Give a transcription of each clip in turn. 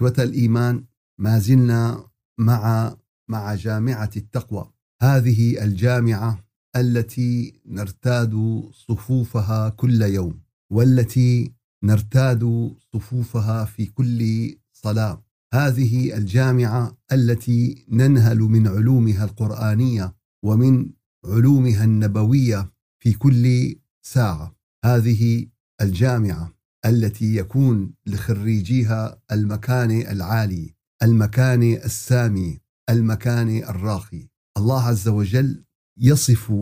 إخوة الإيمان ما زلنا مع مع جامعة التقوى. هذه الجامعة التي نرتاد صفوفها كل يوم والتي نرتاد صفوفها في كل صلاة. هذه الجامعة التي ننهل من علومها القرآنية ومن علومها النبوية في كل ساعة. هذه الجامعة. التي يكون لخريجيها المكان العالي المكان السامي المكان الراقي. الله عز وجل يصف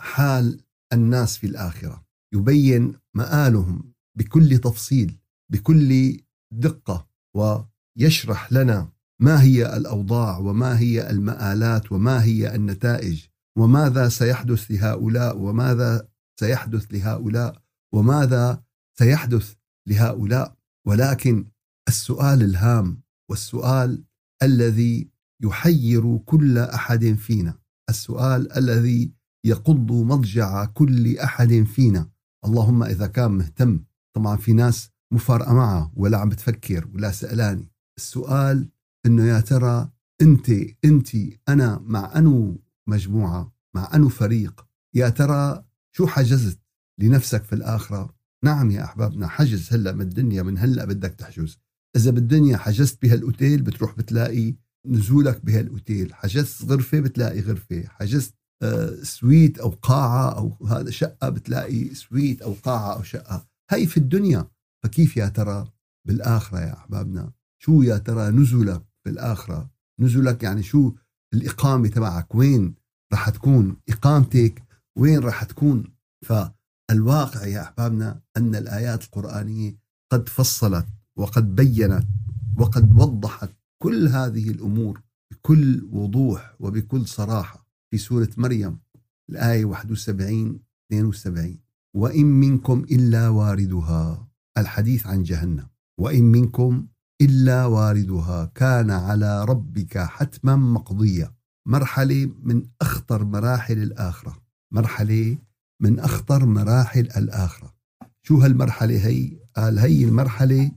حال الناس في الآخرة يبين مآلهم بكل تفصيل بكل دقة ويشرح لنا ما هي الأوضاع وما هي المآلات وما هي النتائج وماذا سيحدث لهؤلاء وماذا سيحدث لهؤلاء وماذا سيحدث لهؤلاء. ولكن السؤال الهام والسؤال الذي يحير كل أحد فينا السؤال الذي يقض مضجع كل أحد فينا. اللهم إذا كان مهتم طبعا في ناس مو فارقه معه ولا عم بتفكر ولا سألاني. السؤال إنه يا ترى أنت أنت أنا مع أنو مجموعة مع أنو فريق؟ يا ترى شو حجزت لنفسك في الآخرة؟ نعم يا أحبابنا حجز هلأ من الدنيا من هلأ بدك تحجز. إذا بالدنيا حجزت بهالأوتيل بتروح بتلاقي نزولك بهالأوتيل. حجزت غرفة بتلاقي غرفة. حجزت آه، سويت أو قاعة أو هذا شقة بتلاقي سويت أو قاعة أو شقة. هي في الدنيا. فكيف يا ترى؟ بالآخرة يا أحبابنا. شو يا ترى نزلك في الآخرة؟ نزلك يعني شو الإقامة تبعك؟ وين راح تكون إقامتك؟ وين راح تكون؟ فالواقع يا أحبابنا أن الآيات القرآنية قد فصلت وقد بينت وقد وضحت كل هذه الأمور بكل وضوح وبكل صراحة في سورة مريم الآية 71 72 وإن منكم إلا واردها الحديث عن جهنم. وإن منكم إلا واردها كان على ربك حتما مقضيا مرحلة من أخطر مراحل الآخرة. مرحلة من أخطر مراحل الآخرة. شو هالمرحلة هي؟ قال هي المرحلة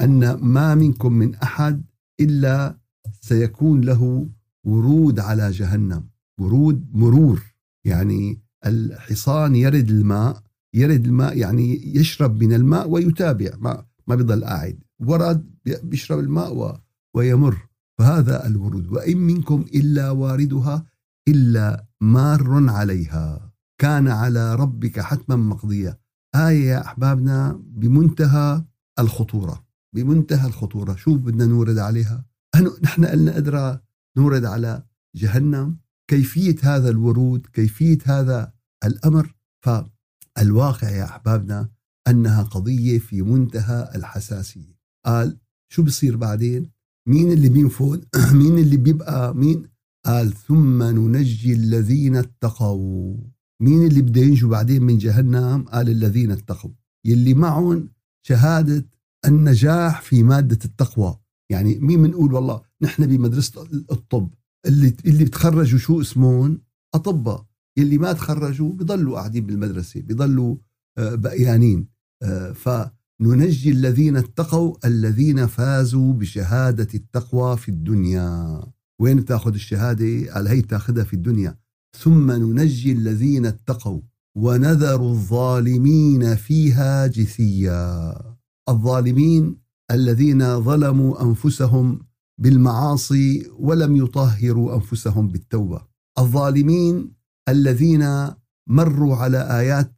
أن ما منكم من أحد إلا سيكون له ورود على جهنم. ورود مرور. يعني الحصان يرد الماء يرد الماء يعني يشرب من الماء ويتابع ما ما بيضل قاعد. ورد بيشرب الماء ويمر. فهذا الورود. وإن منكم إلا واردها إلا مار عليها. كان على ربك حتما مقضية. آية يا أحبابنا بمنتهى الخطورة بمنتهى الخطورة. شو بدنا نورد عليها؟ نحن قلنا أدرى نورد على جهنم. كيفية هذا الورود كيفية هذا الأمر؟ فالواقع يا أحبابنا أنها قضية في منتهى الحساسية. قال شو بصير بعدين؟ مين اللي بينفذ مين اللي بيبقى مين؟ قال ثم ننجي الذين اتقوا. مين اللي بده ينجوا بعدين من جهنم؟ قال الذين اتقوا. يلي معهم شهادة النجاح في مادة التقوى. يعني مين بنقول والله نحن بمدرسة الطب اللي اللي بتخرجوا شو اسمهم؟ أطباء. يلي ما تخرجوا بضلوا قاعدين بالمدرسة بضلوا آه، بقيانين. آه، فننجي الذين اتقوا الذين فازوا بشهادة التقوى في الدنيا. وين بتاخذ الشهادة؟ قال هي تاخذها في الدنيا. ثم ننجي الذين اتقوا ونذر الظالمين فيها جثيا. الظالمين الذين ظلموا أنفسهم بالمعاصي ولم يطهروا أنفسهم بالتوبة. الظالمين الذين مروا على آيات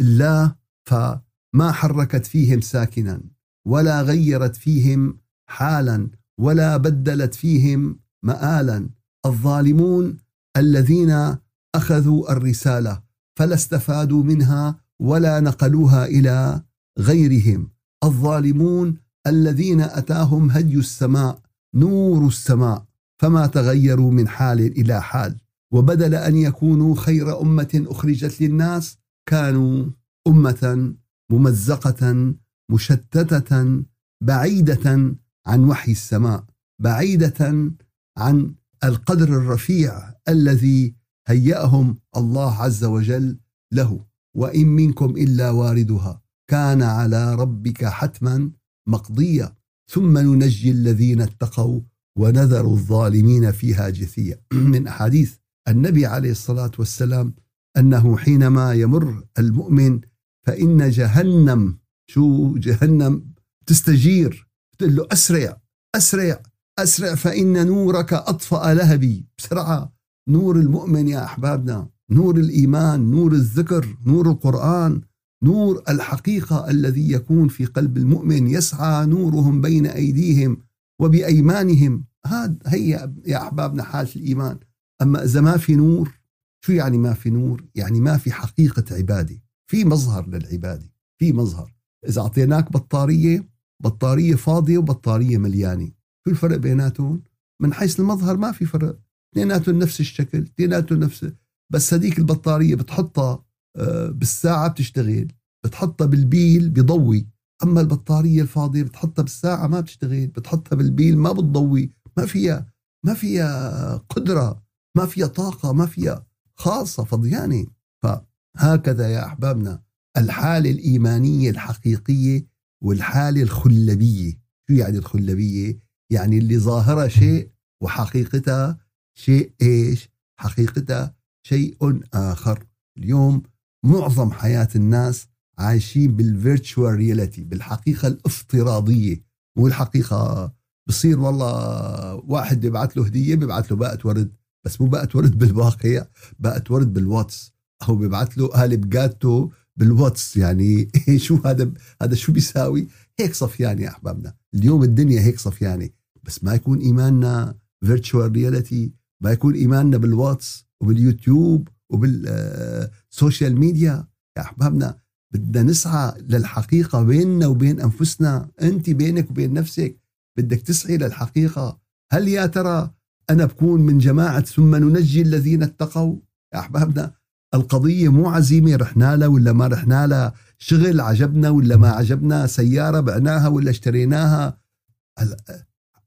الله فما حركت فيهم ساكنا ولا غيرت فيهم حالا ولا بدلت فيهم مآلا. الظالمون الذين أخذوا الرسالة فلا استفادوا منها ولا نقلوها إلى غيرهم. الظالمون الذين أتاهم هدي السماء نور السماء فما تغيروا من حال إلى حال. وبدل أن يكونوا خير أمة أخرجت للناس كانوا أمة ممزقة مشتتة بعيدة عن وحي السماء بعيدة عن القدر الرفيع الذي هيأهم الله عز وجل له وإن منكم إلا واردها. كان على ربك حتما مقضية. ثم ننجي الذين اتقوا ونذر الظالمين فيها جثيا من أحاديث النبي عليه الصلاة والسلام أنه حينما يمر المؤمن فإن جهنم شو جهنم؟ تستجير تقول له أسرع أسرع أسرع فإن نورك أطفأ لهبي بسرعة. نور المؤمن يا أحبابنا نور الإيمان نور الذكر نور القرآن نور الحقيقة الذي يكون في قلب المؤمن يسعى نورهم بين أيديهم وبأيمانهم. هذا هي يا أحبابنا حالة الإيمان. أما إذا ما في نور شو يعني ما في نور؟ يعني ما في حقيقة عبادة. في مظهر للعبادة في مظهر. إذا أعطيناك بطارية بطارية فاضية وبطارية مليانة. شو الفرق بيناتهم؟ من حيث المظهر ما في فرق. اثنيناتهم نفس الشكل اثنيناتهم نفس بس هذيك البطارية بتحطها آه، بالساعة بتشتغل بتحطها بالبيل بضوي أما البطارية الفاضية بتحطها بالساعة ما بتشتغل بتحطها بالبيل ما بتضوي ما فيها ما فيها قدرة ما فيها طاقة ما فيها خاصة فضيانة فهكذا يا أحبابنا الحالة الإيمانية الحقيقية والحالة الخلبية شو يعني الخلبية؟ يعني اللي ظاهرها شيء وحقيقتها شيء إيش؟ حقيقتها شيء آخر. اليوم معظم حياة الناس عايشين بال virtual reality بالحقيقة الافتراضية. مو الحقيقة بصير والله واحد بيبعث له هدية بيبعث له باقة ورد. بس مو باقة ورد بالواقع باقة ورد بالواتس. أو بيبعث له قالب جاتو بالواتس. يعني شو هذا هذا شو بيساوي؟ هيك صفيان يا أحبابنا. اليوم الدنيا هيك صفيانة. بس ما يكون إيماننا virtual reality ما يكون إيماننا بالواتس وباليوتيوب وبال social media. يا أحبابنا بدنا نسعى للحقيقة بيننا وبين أنفسنا. أنت بينك وبين نفسك بدك تسعي للحقيقة. هل يا ترى أنا بكون من جماعة ثم ننجي الذين اتقوا؟ يا أحبابنا القضية مو عزيمة رحنا لها ولا ما رحنا لها. شغل عجبنا ولا ما عجبنا سيارة بعناها ولا اشتريناها.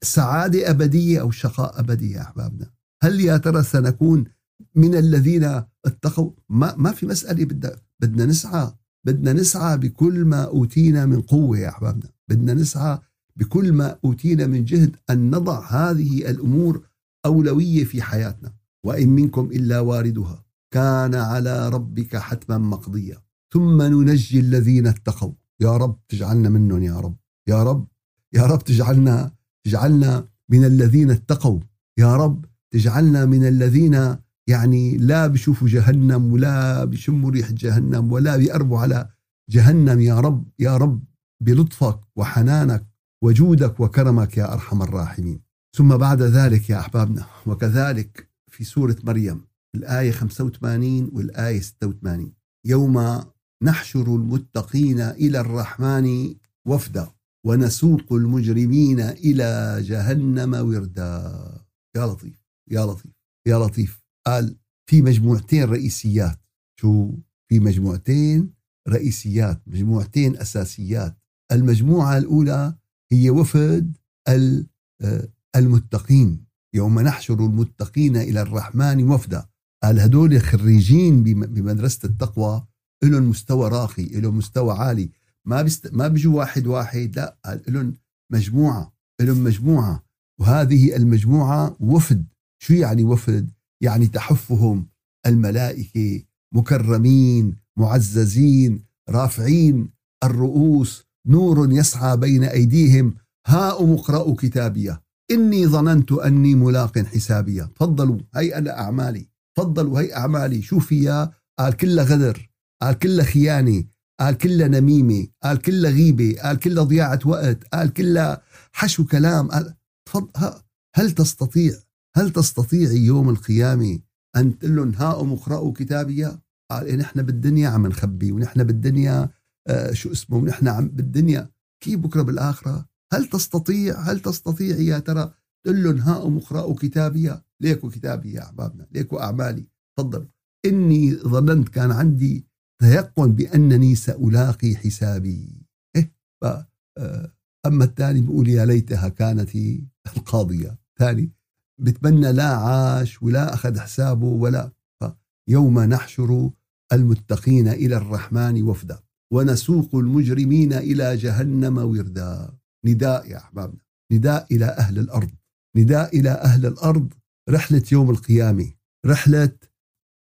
سعادة أبدية أو شقاء أبدي يا أحبابنا؟ هل يا ترى سنكون من الذين اتقوا؟ ما, ما في مسألة بدنا بدنا نسعى بدنا نسعى بكل ما أوتينا من قوة يا أحبابنا. بدنا نسعى بكل ما أوتينا من جهد أن نضع هذه الأمور أولوية في حياتنا وإن منكم إلا واردها. كان على ربك حتما مقضيا ثم ننجي الذين اتقوا. يا رب تجعلنا منهم يا رب. يا رب يا رب تجعلنا تجعلنا من الذين اتقوا. يا رب تجعلنا من الذين يعني لا بيشوفوا جهنم ولا بيشموا ريحة جهنم ولا بيقربوا على جهنم. يا رب يا رب بلطفك وحنانك وجودك وكرمك يا أرحم الراحمين. ثم بعد ذلك يا أحبابنا وكذلك في سورة مريم الآية 85 والآية 86 يوم نحشر المتقين إلى الرحمن وفدا ونسوق المجرمين إلى جهنم وردا. يا لطيف. يا لطيف يا لطيف. قال في مجموعتين رئيسيات. شو؟ في مجموعتين رئيسيات مجموعتين أساسيات. المجموعة الأولى هي وفد آه، المتقين. يوم نحشر المتقين إلى الرحمن وفدا. قال هدول خريجين بمدرسة التقوى. لهم مستوى راقي لهم مستوى عالي. ما بست... ما بيجوا واحد واحد لا قال لهم مجموعة لهم مجموعة. وهذه المجموعة وفد. شو يعني وفد؟ يعني تحفهم الملائكة مكرمين معززين رافعين. الرؤوس نور يسعى بين أيديهم. هاؤم اقرأوا كتابية. إني ظننت أني ملاق حسابية. تفضلوا هي أنا أعمالي. تفضلوا هي أعمالي. شو فيها؟ قال كلها غدر قال كلها خيانة قال كلها نميمة قال كلها غيبة قال كلها ضياعة وقت قال كلها حشو كلام قال هل تستطيع هل تستطيع يوم القيامة أن تقول لهم هاؤم اقرأوا كتابي قال إيه نحن بالدنيا عم نخبي ونحن بالدنيا آه شو اسمه ونحن عم بالدنيا. كيف بكرة بالآخرة؟ هل تستطيع هل تستطيع يا ترى تقول لهم هاؤم اقرأوا كتابي ليكوا كتابي يا أحبابنا ليكوا أعمالي. تفضل. إني ظننت كان عندي تيقن بأنني سألاقي حسابي. إيه آه، أما الثاني بيقول يا ليتها كانت القاضية. ثاني بتمنى لا عاش ولا أخذ حسابه ولا يوم نحشر المتقين إلى الرحمن وفدا ونسوق المجرمين إلى جهنم وردا. نداء يا أحبابنا نداء إلى أهل الأرض نداء إلى أهل الأرض رحلة يوم القيامة رحلة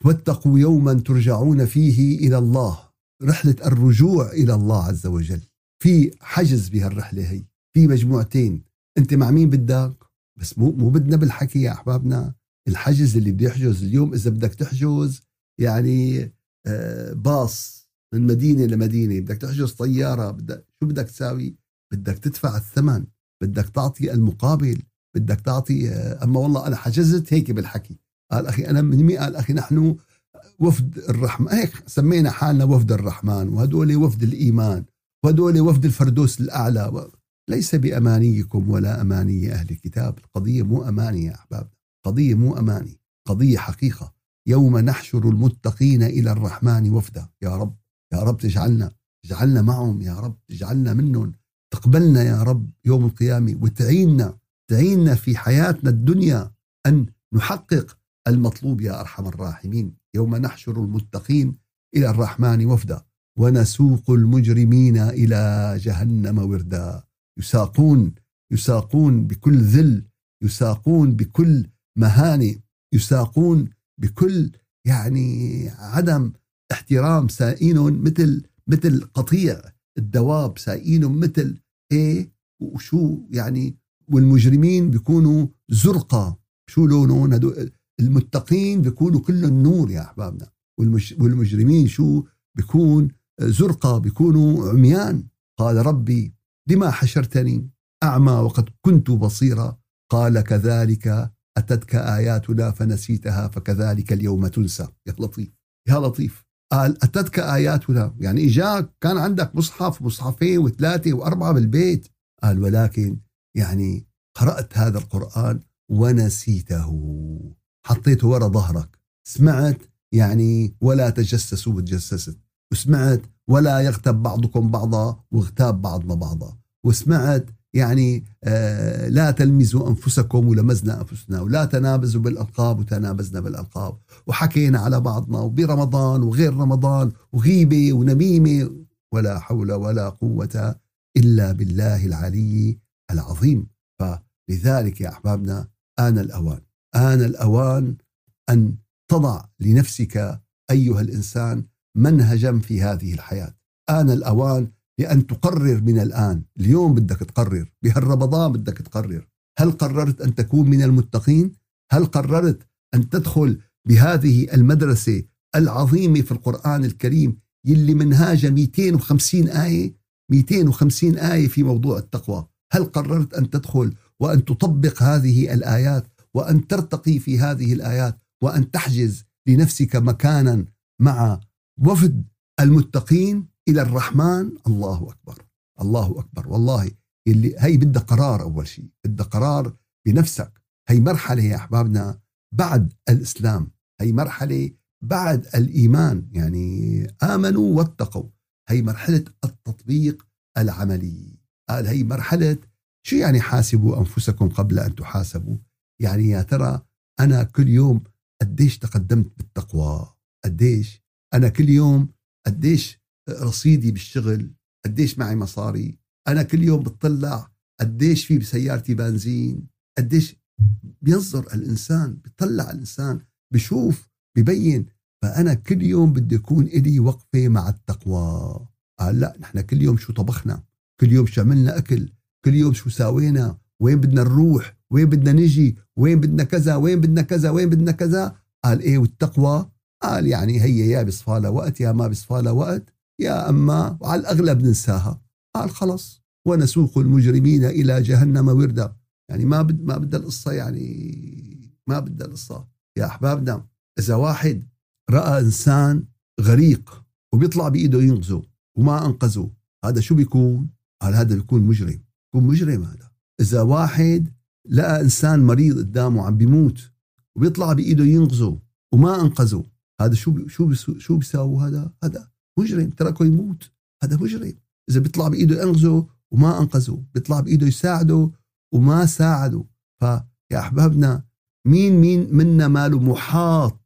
واتقوا يوما ترجعون فيه إلى الله رحلة الرجوع إلى الله عز وجل. في حجز بهالرحلة هي في مجموعتين أنت مع مين بدك؟ بس مو مو بدنا بالحكي يا أحبابنا. الحجز اللي بده يحجز اليوم إذا بدك تحجز يعني آه، باص من مدينة لمدينة بدك تحجز طيارة بدك شو بدك تساوي؟ بدك تدفع الثمن بدك تعطي المقابل بدك تعطي آه، أما والله أنا حجزت هيك بالحكي. قال أخي أنا من مين قال أخي نحن وفد الرحمن. هيك سمينا حالنا وفد الرحمن وهدول وفد الإيمان وهدول وفد الفردوس الأعلى ليس بأمانيكم ولا أماني أهل الكتاب. القضية مو أماني يا أحباب. قضية مو أماني. قضية حقيقة. يوم نحشر المتقين إلى الرحمن وفدا. يا رب. يا رب تجعلنا تجعلنا معهم يا رب. تجعلنا منهم. تقبلنا يا رب يوم القيامة وتعيننا تعيننا في حياتنا الدنيا أن نحقق المطلوب يا أرحم الراحمين. يوم نحشر المتقين إلى الرحمن وفدا. ونسوق المجرمين إلى جهنم وردا. يساقون يساقون بكل ذل يساقون بكل مهانة يساقون بكل يعني عدم احترام سائين مثل مثل قطيع الدواب سائين مثل إيه؟ وشو يعني؟ والمجرمين بيكونوا زرقاء. شو لونهم؟ هدول المتقين بيكونوا كلهم نور يا أحبابنا. والمجرمين شو؟ بيكون زرقاء بيكونوا عميان. قال ربي لما حشرتني؟ أعمى وقد كنت بصيرا. قال كذلك أتتك آياتنا فنسيتها فكذلك اليوم تنسى. يا لطيف يا لطيف. قال أتتك آياتنا. يعني اجاك كان عندك مصحف مصحفين وثلاثة وأربعة بالبيت. قال ولكن يعني قرأت هذا القرآن ونسيته. حطيته ورا ظهرك. سمعت؟ يعني ولا تجسسوا وتجسست وسمعت ولا يغتب بعضكم بعضا واغتاب بعضنا بعضا. وسمعت يعني آه لا تلمزوا أنفسكم ولمزنا أنفسنا ولا تنابزوا بالألقاب وتنابزنا بالألقاب. وحكينا على بعضنا وبرمضان وغير رمضان وغيبة ونميمة ولا حول ولا قوة إلا بالله العلي العظيم. فلذلك يا أحبابنا آن الأوان. آن الأوان أن تضع لنفسك أيها الإنسان منهجا في هذه الحياة. آن الأوان لأن تقرر من الآن. اليوم بدك تقرر. بهالرمضان بدك تقرر. هل قررت أن تكون من المتقين؟ هل قررت أن تدخل بهذه المدرسة العظيمة في القرآن الكريم يلي منهاجها 250 آية؟ 250 آية في موضوع التقوى. هل قررت أن تدخل وأن تطبق هذه الآيات وأن ترتقي في هذه الآيات وأن تحجز لنفسك مكانا مع وفد المتقين؟ إلى الرحمن الله أكبر. الله أكبر. والله اللي هي بدها قرار أول شيء. بدها قرار بنفسك. هي مرحلة يا أحبابنا بعد الإسلام. هي مرحلة بعد الإيمان. يعني آمنوا واتقوا. هي مرحلة التطبيق العملي. قال هي مرحلة شو يعني حاسبوا أنفسكم قبل أن تحاسبوا؟ يعني يا ترى أنا كل يوم قديش تقدمت بالتقوى؟ قديش أنا كل يوم قديش رصيدي بالشغل قديش معي مصاري أنا كل يوم بتطلع قديش في بسيارتي بنزين قديش بينظر الإنسان بيطلع الإنسان بشوف ببين. فأنا كل يوم بدي يكون إلي وقفة مع التقوى. قال لا نحن كل يوم شو طبخنا كل يوم شو عملنا أكل كل يوم شو ساوينا وين بدنا نروح وين بدنا نجي وين بدنا كذا وين بدنا كذا وين بدنا كذا. قال إيه والتقوى؟ قال يعني هي يا بصفى لها وقت يا ما بصفى لها وقت. يا أما وعلى الأغلب ننساها. قال خلص ونسوق المجرمين إلى جهنم وردا. يعني ما بد ما بدها القصة يعني ما بدها القصة. يا احبابنا إذا واحد رأى إنسان غريق وبيطلع بإيده ينقذه وما أنقذه هذا شو بيكون؟ قال هذا بيكون مجرم. يكون مجرم هذا. إذا واحد لقى إنسان مريض قدامه عم بيموت وبيطلع بإيده ينقذه وما أنقذه هذا شو شو شو بيساوي هذا؟ هذا مجرم تركه يموت. هذا مجرم إذا بيطلع بإيده ينقذه وما أنقذه. بيطلع بإيده يساعده وما ساعده. فيا أحبابنا مين مين منا ماله محاط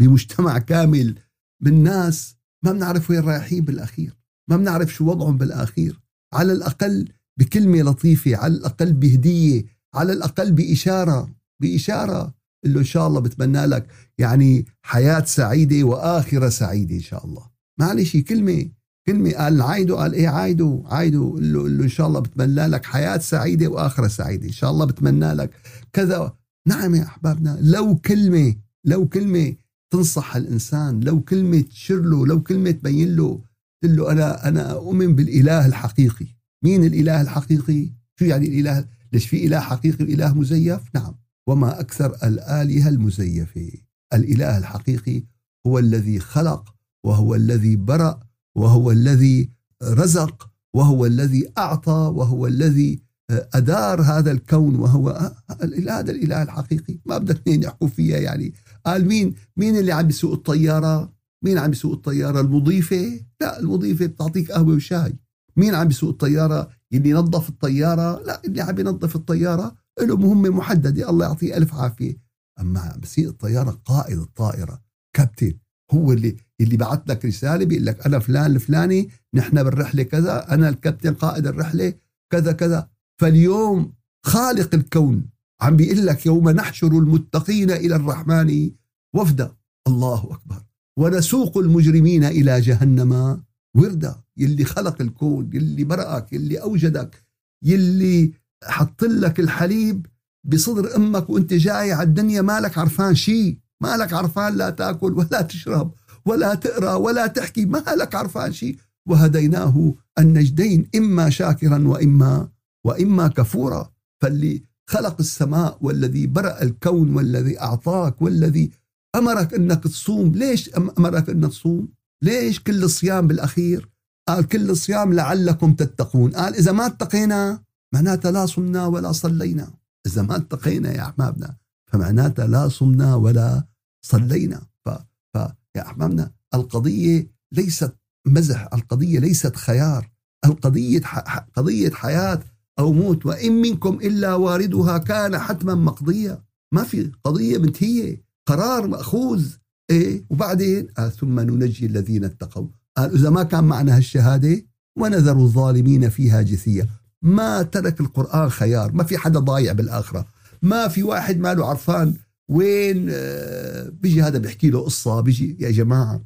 بمجتمع كامل من ناس ما بنعرف وين رايحين بالأخير. ما بنعرف شو وضعهم بالأخير. على الأقل بكلمة لطيفة على الأقل بهدية على الأقل بإشارة. بإشارة اللي إن شاء الله بتمنى لك يعني حياة سعيدة وآخرة سعيدة إن شاء الله. معلش كلمة كلمة قال عايدو قال إيه عايدو عايدو قل له, له إن شاء الله بتمنى لك حياة سعيدة وآخرة سعيدة إن شاء الله بتمنى لك كذا. نعم يا أحبابنا لو كلمة لو كلمة تنصح الإنسان لو كلمة تشر له لو كلمة تبين له تقول له أنا أنا أؤمن بالإله الحقيقي. مين الإله الحقيقي؟ شو يعني الإله؟ ليش في إله حقيقي الاله مزيف؟ نعم. وما أكثر الآلهة المزيفة. الإله الحقيقي هو الذي خلق وهو الذي برأ وهو الذي رزق وهو الذي أعطى وهو الذي أدار هذا الكون وهو هذا الإله الحقيقي. ما بدك اثنين يحكوا فيها يعني؟ قال مين مين اللي عم بيسوق الطيارة؟ مين عم بيسوق الطيارة؟ المضيفة؟ لا المضيفة بتعطيك قهوة وشاي. مين عم بيسوق الطيارة؟ اللي ينظف الطيارة؟ لا اللي عم ينظف الطيارة له مهمة محددة الله يعطيه ألف عافية. أما عم بيسيق الطيارة قائد الطائرة كابتن هو اللي اللي بعث لك رسالة بيقول لك أنا فلان الفلاني نحن بالرحلة كذا أنا الكابتن قائد الرحلة كذا كذا. فاليوم خالق الكون عم بيقول لك يوم نحشر المتقين إلى الرحمن وفدا. الله أكبر. ونسوق المجرمين إلى جهنم وردا. يلي خلق الكون يلي برأك يلي أوجدك يلي حط لك الحليب بصدر أمك وأنت جاي على الدنيا مالك عرفان شيء مالك عرفان لا تأكل ولا تشرب ولا تقرأ ولا تحكي. مالك عرفان شيء وهديناه النجدين إما شاكرا وإما وإما كفورا. فاللي خلق السماء والذي برأ الكون والذي أعطاك والذي أمرك أنك تصوم. ليش أمرك أنك تصوم؟ ليش كل الصيام بالأخير؟ قال كل الصيام لعلكم تتقون. قال إذا ما اتقينا معناتها لا صمنا ولا صلينا. إذا ما اتقينا يا أحبابنا فمعناتها لا صمنا ولا صلينا. ف... ف... يا أحبابنا القضية ليست مزح القضية ليست خيار. القضية ح... قضية حياة أو موت وإن منكم إلا واردها كان حتما مقضية. ما في قضية منتهية. قرار مأخوذ. إيه؟ وبعدين؟ آه ثم ننجي الذين اتقوا. قال إذا ما كان معنا هالشهادة ونذر الظالمين فيها جثية. ما ترك القرآن خيار. ما في حدا ضايع بالآخرة. ما في واحد ماله عرفان. وين آه، بيجي هذا بيحكي له قصة بيجي يا جماعة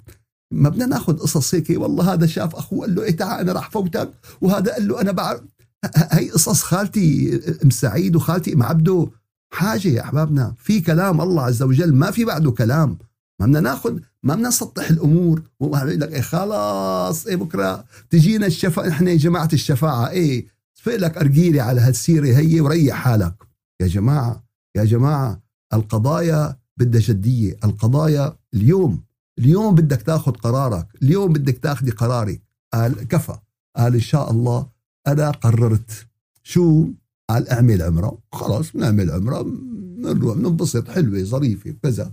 ما بدنا ناخذ قصص هيك. والله هذا شاف أخوه قال له إيه تعال أنا راح فوتك. وهذا قال له أنا بعرف هي قصص خالتي أم سعيد وخالتي أم عبده. حاجة يا أحبابنا في كلام الله عز وجل ما في بعده كلام. ما بدنا ناخذ ما بدنا نسطح الأمور. ويقول لك إيه خلاص إيه بكرة تجينا الشفاعه إحنا جماعة الشفاعة. إيه صفق لك ارجيلي على هالسيرة هي وريح حالك. يا جماعة يا جماعة القضايا بدها جدية القضايا اليوم اليوم بدك تاخذ قرارك اليوم بدك تاخذي قرارك. قال كفى قال إن شاء الله أنا قررت. شو؟ قال أعمل عمرة. خلاص نعمل عمرة بنروح بننبسط حلوة ظريفة كذا.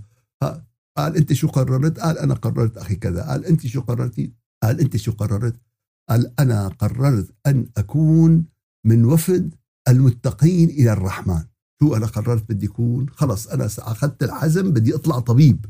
قال أنت شو قررت؟ قال أنا قررت أخي كذا. قال أنت شو قررتي؟ قال أنت شو قررت؟ قال أنا قررت أن أكون من وفد المتقين إلى الرحمن. شو أنا قررت بدي أكون خلص أنا أخذت العزم بدي أطلع طبيب.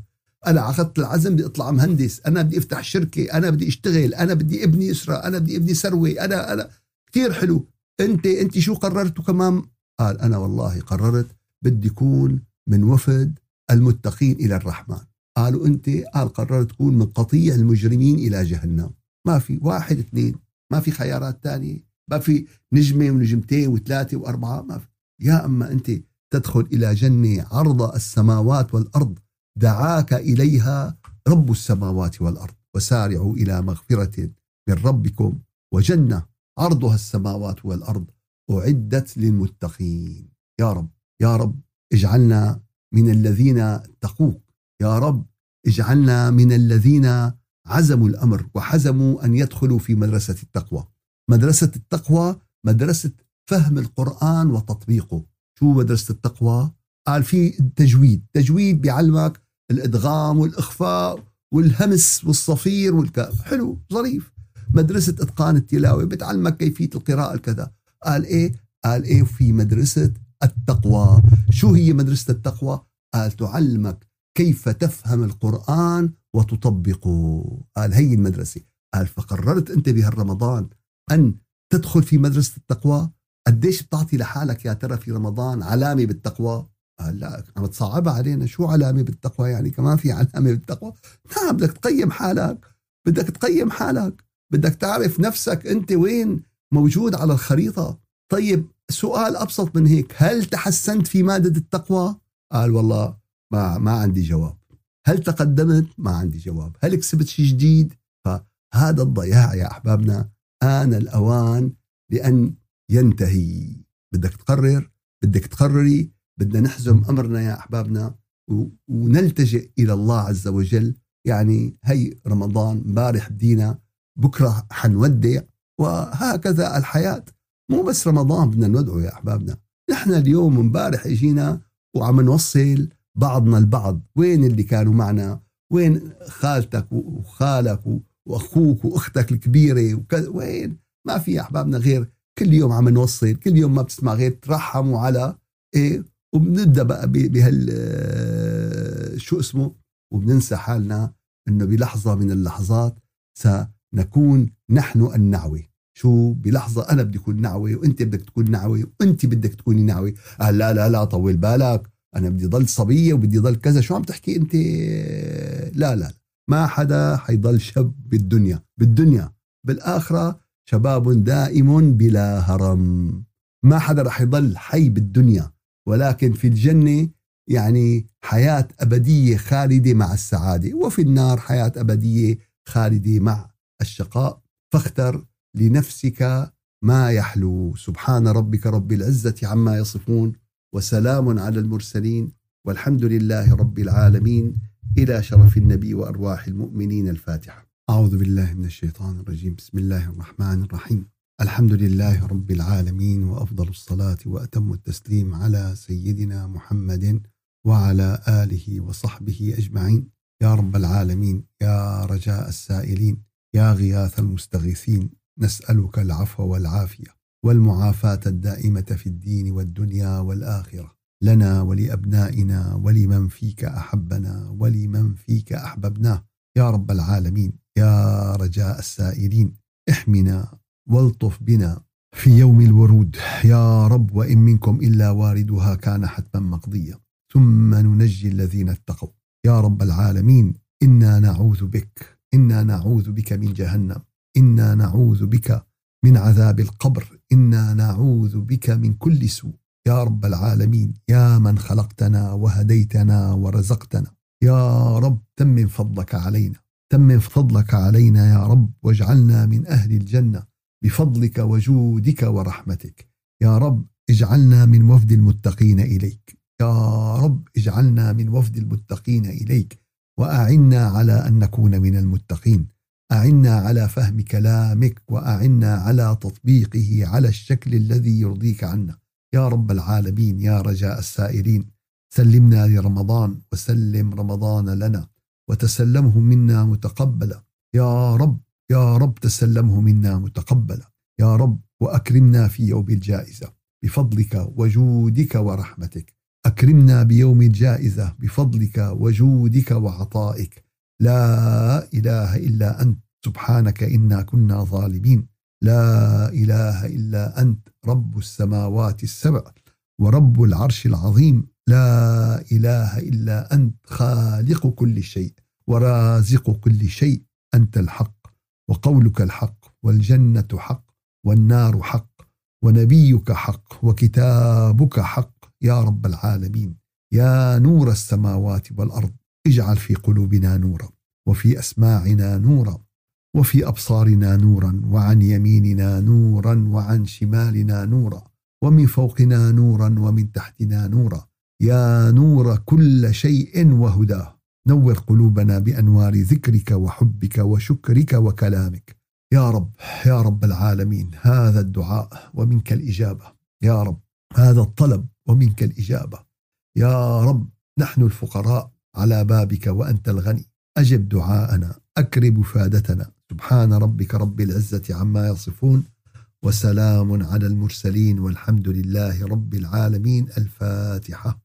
أنا أخذت العزم بدي أطلع مهندس. أنا بدي أفتح شركة أنا بدي أشتغل أنا بدي ابني إسرة أنا بدي ابني ثروة أنا أنا كثير حلو. أنت أنت شو قررت كمان؟ قال أنا والله قررت بدي أكون من وفد المتقين إلى الرحمن. قالوا أنت قال قررت تكون من قطيع المجرمين إلى جهنم. ما في واحد اثنين ما في خيارات ثانية. ما في نجمة ونجمتين وثلاثة وأربعة ما في. يا أما أنت تدخل إلى جنة عرض السماوات والأرض دعاك إليها رب السماوات والأرض وسارعوا إلى مغفرة من ربكم وجنة عرضها السماوات والأرض أعدت للمتقين. يا رب يا رب اجعلنا من الذين اتقوك. يا رب اجعلنا من الذين عزموا الأمر وحزموا أن يدخلوا في مدرسة التقوى. مدرسة التقوى مدرسة فهم القرآن وتطبيقه. شو مدرسة التقوى؟ قال في تجويد تجويد بيعلمك الإدغام والإخفاء والهمس والصفير والكاف حلو ظريف. مدرسة إتقان التلاوة بتعلمك كيفية القراءة الكذا. قال إيه؟ قال إيه؟ في مدرسة التقوى. شو هي مدرسة التقوى؟ قال تعلمك كيف تفهم القرآن وتطبقه. قال هي المدرسة. قال فقررت أنت بهالرمضان أن تدخل في مدرسة التقوى؟ قديش بتعطي لحالك يا ترى في رمضان علامة بالتقوى؟ قال لا عم تصعبها علينا. شو علامة بالتقوى يعني؟ كمان في علامة بالتقوى. نعم بدك تقيم حالك. بدك تقيم حالك. بدك تعرف نفسك أنت وين موجود على الخريطة. طيب سؤال أبسط من هيك. هل تحسنت في مادة التقوى؟ قال والله ما, ما عندي جواب. هل تقدمت؟ ما عندي جواب. هل كسبت شيء جديد؟ فهذا الضياع يا أحبابنا. آن الأوان لأن ينتهي. بدك تقرر بدك تقرري بدنا نحزم أمرنا يا أحبابنا ونلتجئ إلى الله عز وجل. يعني هي رمضان امبارح بدينا بكرة حنودع وهكذا الحياة. مو بس رمضان بدنا ندعو يا أحبابنا. نحن اليوم امبارح إجينا وعم نوصل بعضنا البعض. وين اللي كانوا معنا؟ وين خالتك وخالك وأخوك وأختك الكبيرة؟ وكذا وين؟ ما في أحبابنا غير كل يوم عم نوصل كل يوم ما بتسمع غير ترحموا على إيه وبنبدأ بقى بهال آه، شو اسمه؟ وبننسى حالنا إنه بلحظة من اللحظات سنكون نحن النعوة. شو؟ بلحظة أنا بدي أكون نعوي وأنت بدك تكون نعوي وأنت بدك تكوني نعوي قال لا لا لا طول بالك. أنا بدي ضل صبية وبدي ضل كذا. شو عم تحكي أنت؟ لا لا. ما حدا حيضل شاب بالدنيا بالدنيا. بالآخرة شباب دائم بلا هرم. ما حدا رح يضل حي بالدنيا ولكن في الجنة يعني حياة أبدية خالدة مع السعادة وفي النار حياة أبدية خالدة مع الشقاء. فاختر لنفسك ما يحلو. سبحان ربك رب العزة عما يصفون وسلام على المرسلين والحمد لله رب العالمين. إلى شرف النبي وأرواح المؤمنين الفاتحة. أعوذ بالله من الشيطان الرجيم، بسم الله الرحمن الرحيم. الحمد لله رب العالمين وأفضل الصلاة وأتم التسليم على سيدنا محمد وعلى آله وصحبه أجمعين. يا رب العالمين يا رجاء السائلين يا غياث المستغيثين نسألك العفو والعافية والمعافاة الدائمة في الدين والدنيا والآخرة لنا ولأبنائنا ولمن فيك أحبنا ولمن فيك أحببناه يا رب العالمين رجاء السائلين احمنا والطف بنا في يوم الورود. يا رب وإن منكم إلا واردها كان حتما مقضيا ثم ننجي الذين اتقوا. يا رب العالمين إنا نعوذ بك إنا نعوذ بك من جهنم إنا نعوذ بك من عذاب القبر إنا نعوذ بك من كل سوء. يا رب العالمين يا من خلقتنا وهديتنا ورزقتنا. يا رب تمم فضلك علينا. تمم فضلك علينا يا رب واجعلنا من أهل الجنة بفضلك وجودك ورحمتك. يا رب اجعلنا من وفد المتقين إليك. يا رب اجعلنا من وفد المتقين إليك. وأعنا على أن نكون من المتقين. أعنا على فهم كلامك وأعنا على تطبيقه على الشكل الذي يرضيك عنا. يا رب العالمين يا رجاء السائلين سلمنا لرمضان وسلم رمضان لنا. وتسلمه منا متقبلا. يا رب يا رب تسلمه منا متقبلا. يا رب وأكرمنا في يوم الجائزة بفضلك وجودك ورحمتك. أكرمنا بيوم الجائزة بفضلك وجودك وعطائك. لا إله إلا أنت. سبحانك إنا كنا ظالمين. لا إله إلا أنت. رب السماوات السبع ورب العرش العظيم. لا إله إلا أنت خالق كل شيء ورازق كل شيء أنت الحق وقولك الحق والجنة حق والنار حق ونبيك حق وكتابك حق. يا رب العالمين يا نور السماوات والأرض اجعل في قلوبنا نورا وفي أسماعنا نورا وفي أبصارنا نورا وعن يميننا نورا وعن شمالنا نورا ومن فوقنا نورا ومن تحتنا نورا يا نور كل شيء وهداه نور قلوبنا بأنوار ذكرك وحبك وشكرك وكلامك. يا رب يا رب العالمين هذا الدعاء ومنك الإجابة. يا رب هذا الطلب ومنك الإجابة. يا رب نحن الفقراء على بابك وأنت الغني. أجب دعاءنا اكرم فادتنا. سبحان ربك رب العزة عما يصفون وسلام على المرسلين والحمد لله رب العالمين. الفاتحة.